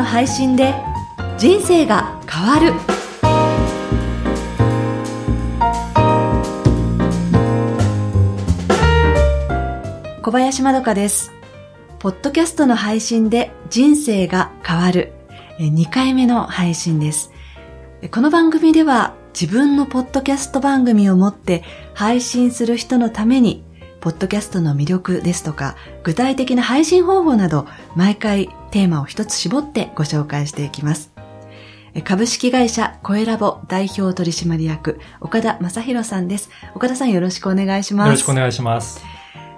の配信で人生が変わる。小林まどかです。ポッドキャストの配信で人生が変わる。2回目の配信です。この番組では自分のポッドキャスト番組を持って配信する人のためにポッドキャストの魅力ですとか、具体的な配信方法など、毎回テーマを一つ絞ってご紹介していきます。株式会社コエラボ代表取締役、岡田正宏さんです。岡田さんよろしくお願いします。よろしくお願いします。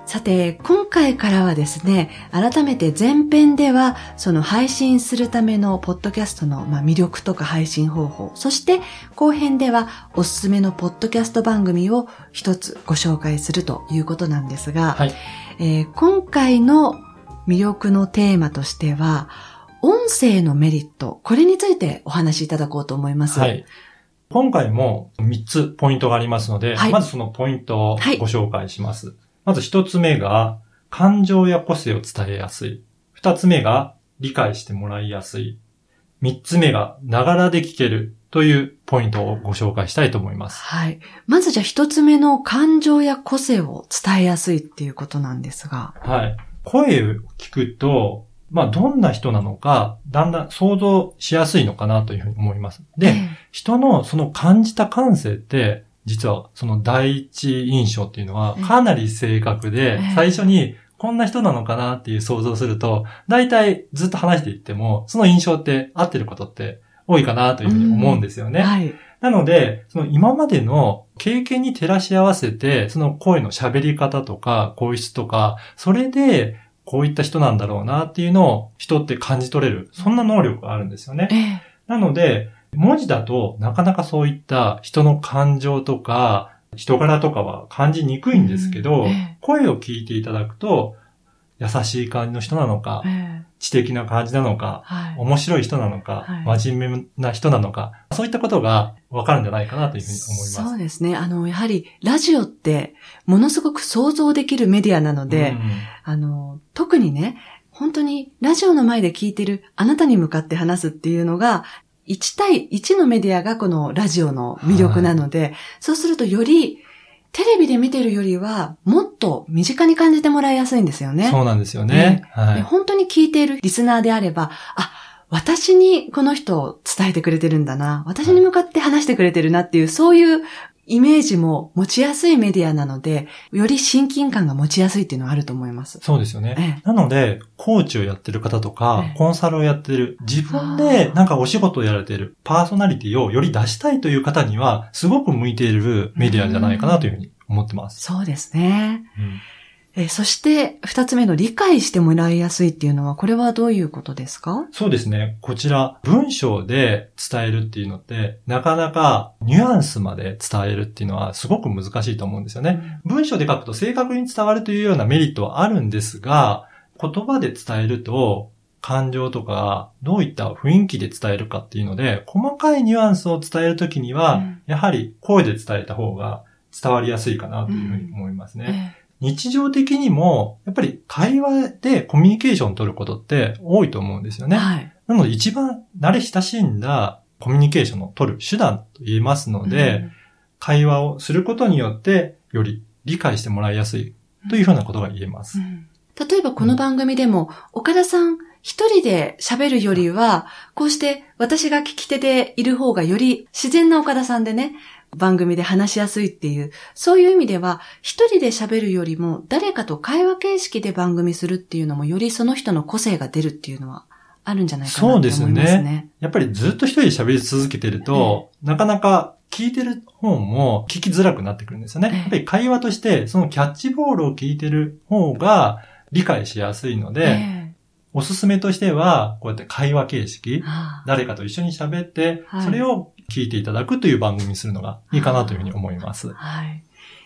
さて、今回からはですね、改めて前編では、その配信するためのポッドキャストの、まあ、魅力とか配信方法、そして後編ではおすすめのポッドキャスト番組を一つご紹介するということなんですが、はい、えー、今回の魅力のテーマとしては、音声のメリット、これについてお話しいただこうと思います。はい。今回も3つポイントがありますので、はい、まずそのポイントをご紹介します。はいまず一つ目が、感情や個性を伝えやすい。二つ目が、理解してもらいやすい。三つ目が、ながらで聞けるというポイントをご紹介したいと思います。はい。まずじゃあ一つ目の感情や個性を伝えやすいっていうことなんですが。はい。声を聞くと、まあ、どんな人なのか、だんだん想像しやすいのかなというふうに思います。で、ええ、人のその感じた感性って、実はその第一印象っていうのはかなり正確で、最初にこんな人なのかなっていう想像すると、大体ずっと話していっても、その印象って合ってることって多いかなというふうに思うんですよね。はい、なので、その今までの経験に照らし合わせて、その声の喋り方とか、声質とか、それで、こういった人なんだろうなっていうのを人って感じ取れる。そんな能力があるんですよね。なので、文字だとなかなかそういった人の感情とか、人柄とかは感じにくいんですけど、うんえ声を聞いていただくと、優しい感じの人なのか、え知的な感じなのか、はい、面白い人なのか、はい、真面目な人なのか、そういったことがわかるんじゃないかなというふうに思います。そうですね。あの、やはり、ラジオって、ものすごく想像できるメディアなので、うん、あの、特にね、本当にラジオの前で聞いてるあなたに向かって話すっていうのが、1対1のメディアがこのラジオの魅力なので、はい、そうするとより、テレビで見てるよりは、もっと身近に感じてもらいやすいんですよね。そうなんですよね。ねはい、本当に聞いているリスナーであれば、あ、私にこの人を伝えてくれてるんだな。私に向かって話してくれてるなっていう、そういうイメージも持ちやすいメディアなので、より親近感が持ちやすいっていうのはあると思います。そうですよね。ええ、なので、コーチをやってる方とか、え、コンサルをやってる、自分でなんかお仕事をやられてるパーソナリティをより出したいという方には、すごく向いているメディアじゃないかなというふうに思ってます。そうですね。うんえそして、二つ目の理解してもらいやすいっていうのは、これはどういうことですか？そうですね。こちら、文章で伝えるっていうのって、なかなかニュアンスまで伝えるっていうのはすごく難しいと思うんですよね。うん、文章で書くと正確に伝わるというようなメリットはあるんですが、言葉で伝えると、感情とか、どういった雰囲気で伝えるかっていうので、細かいニュアンスを伝えるときには、うん、やはり声で伝えた方が伝わりやすいかなというふうに思いますね。うんえ日常的にも、やっぱり会話でコミュニケーションを取ることって多いと思うんですよね。はい、なので一番慣れ親しんだコミュニケーションを取る手段と言えますので、うん、会話をすることによってより理解してもらいやすいというふうなことが言えます。うん、例えばこの番組でも、岡田さん一人で喋るよりは、こうして私が聞き手でいる方がより自然な岡田さんでね、番組で話しやすいっていう、そういう意味では、一人で喋るよりも、誰かと会話形式で番組するっていうのも、よりその人の個性が出るっていうのは、あるんじゃないかなと思いますね。そうですね。やっぱりずっと一人で喋り続けてると、えなかなか聞いてる方も聞きづらくなってくるんですよね。えやっぱり会話として、そのキャッチボールを聞いてる方が理解しやすいので、えおすすめとしては、こうやって会話形式、誰かと一緒に喋って、それを聞いていただくという番組にするのがいいかなというふうに思います。はい。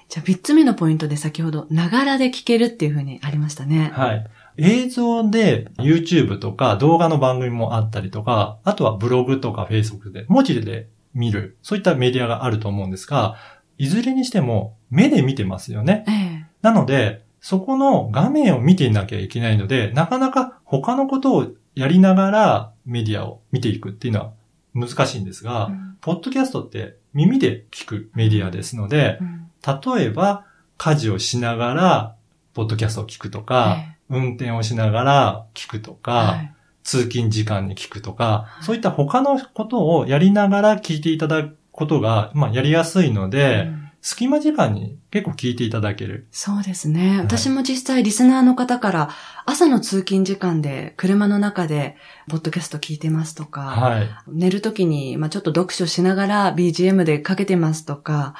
じゃあ、三つ目のポイントで先ほど、ながらで聞けるっていうふうにありましたね。はい。映像で YouTube とか動画の番組もあったりとか、あとはブログとか Facebook で文字で見る、そういったメディアがあると思うんですが、いずれにしても目で見てますよね。ええ、なので、そこの画面を見ていなきゃいけないので、なかなか他のことをやりながらメディアを見ていくっていうのは難しいんですが、うん。ポッドキャストって耳で聞くメディアですので、うん例えば家事をしながら、ポッドキャストを聞くとか、え運転をしながら聞くとか、はい。通勤時間に聞くとか、い。そういった他のことをやりながら聞いていただくことが、まあ、やりやすいので、うん隙間時間に結構聞いていただける。そうですね。私も実際リスナーの方から朝の通勤時間で車の中でポッドキャスト聞いてますとか、はい。寝るときに、まあ、ちょっと読書しながら BGM でかけてますとか、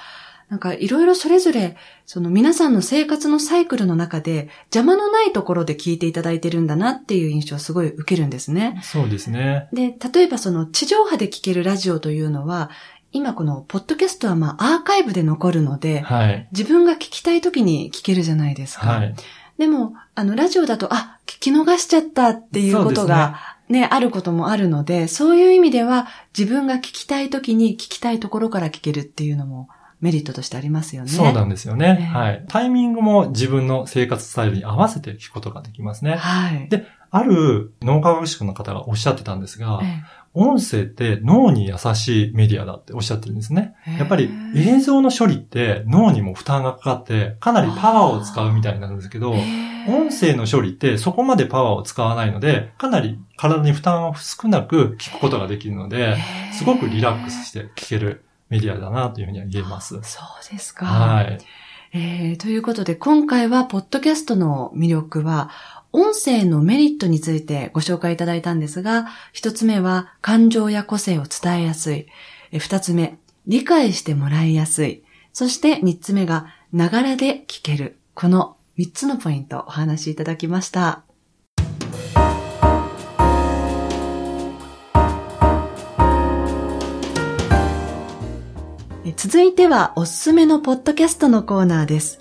なんかいろいろそれぞれ、その皆さんの生活のサイクルの中で邪魔のないところで聞いていただいてるんだなっていう印象をすごい受けるんですね。そうですね。で、例えばその地上波で聞けるラジオというのは、今このポッドキャストはまあアーカイブで残るので、はい。自分が聞きたい時に聞けるじゃないですか。はい。でも、あの、ラジオだと、あ、聞き逃しちゃったっていうことが、ねあることもあるので、そういう意味では、自分が聞きたい時に聞きたいところから聞けるっていうのもメリットとしてありますよね。そうなんですよね。ねはい。タイミングも自分の生活スタイルに合わせて聞くことができますね。はい。である脳科学士の方がおっしゃってたんですが、え音声って脳に優しいメディアだっておっしゃってるんですね。えやっぱり映像の処理って脳にも負担がかかってかなりパワーを使うみたいなんですけど、音声の処理ってそこまでパワーを使わないので、かなり体に負担を少なく聞くことができるので、すごくリラックスして聞けるメディアだなというふうには言えます。そうですか。はい。えーということで、今回は、ポッドキャストの魅力は、音声のメリットについてご紹介いただいたんですが、一つ目は、感情や個性を伝えやすい。二つ目、理解してもらいやすい。そして三つ目が、ながらで聞ける。この三つのポイントお話しいただきました。続いてはおすすめのポッドキャストのコーナーです。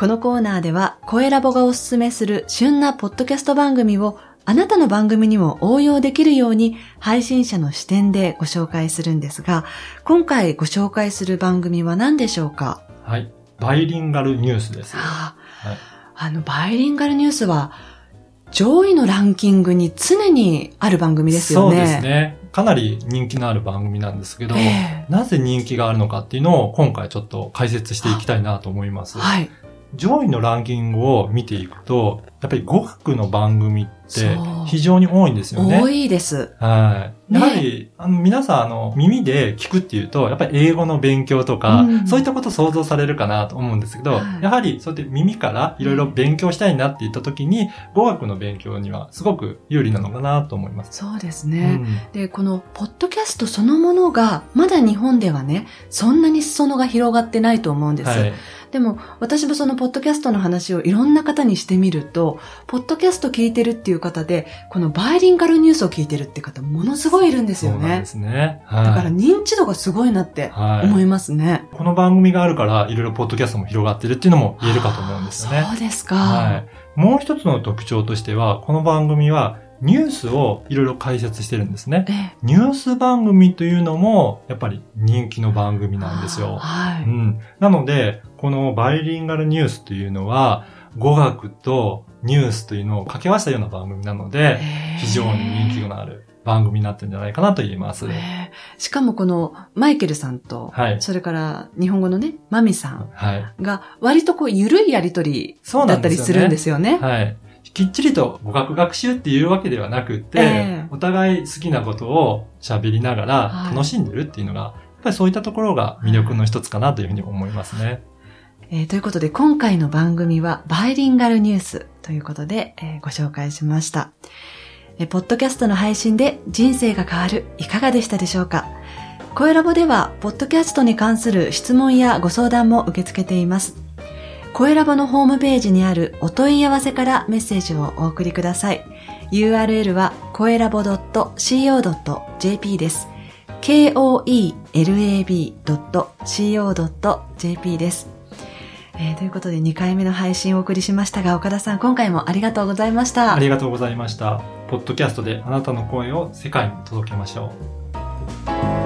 このコーナーでは、声ラボがおすすめする旬なポッドキャスト番組をあなたの番組にも応用できるように配信者の視点でご紹介するんですが、今回ご紹介する番組は何でしょうか？はい。バイリンガルニュースです。あはいああの、バイリンガルニュースは、上位のランキングに常にある番組ですよね。そうですね。かなり人気のある番組なんですけど、ええなぜ人気があるのかっていうのを今回ちょっと解説していきたいなと思います。はい。上位のランキングを見ていくと、やっぱり語学の番組って非常に多いんですよね。多いです。はい。ねやはり、あの、皆さん、あの、耳で聞くっていうと、やっぱり英語の勉強とか、うんそういったことを想像されるかなと思うんですけど、はいやはり、そうやって耳からいろいろ勉強したいなって言った時に、語学の勉強にはすごく有利なのかなと思います。そうですうね。んで、この、ポッドキャストそのものが、まだ日本ではね、そんなに裾野が広がってないと思うんです。はい。でも、私もそのポッドキャストの話をいろんな方にしてみると、ポッドキャスト聞いてるっていう方で、このバイリンガルニュースを聞いてるって方、ものすごいいるんですよねそうなんで。すね。はい。だから認知度がすごいなってはい思いますね。この番組があるから、いろいろポッドキャストも広がってるっていうのも言えるかと思うんですよね。そうですか。はい。もう一つの特徴としては、この番組はニュースをいろいろ解説してるんですね。ええニュース番組というのも、やっぱり人気の番組なんですよ。はい。うん。なので、このバイリンガルニュースというのは、語学とニュースというのを掛け合わせたような番組なので、ええ非常に人気のある番組になってるんじゃないかなと言えます。ええしかもこのマイケルさんと、はい。それから日本語のね、マミさんはい。が割とこう緩いやりとりだ。ったりするんですよね。はい。きっちりと語学学習っていうわけではなくって、ええお互い好きなことを喋りながらはい楽しんでるっていうのが、やっぱりそういったところが魅力の一つかなというふうに思いますね。えーということで今回の番組はバイリンガルニュースということで、えーご紹介しました。えポッドキャストの配信で人生が変わるいかがでしたでしょうか？声ラボではポッドキャストに関する質問やご相談も受け付けています。声ラボのホームページにあるお問い合わせからメッセージをお送りください。URL は声ラボ .co.jp です。koelab.co.jp です。えーということで2回目の配信をお送りしましたが、岡田さん今回もありがとうございました。ありがとうございました。ポッドキャストであなたの声を世界に届けましょう。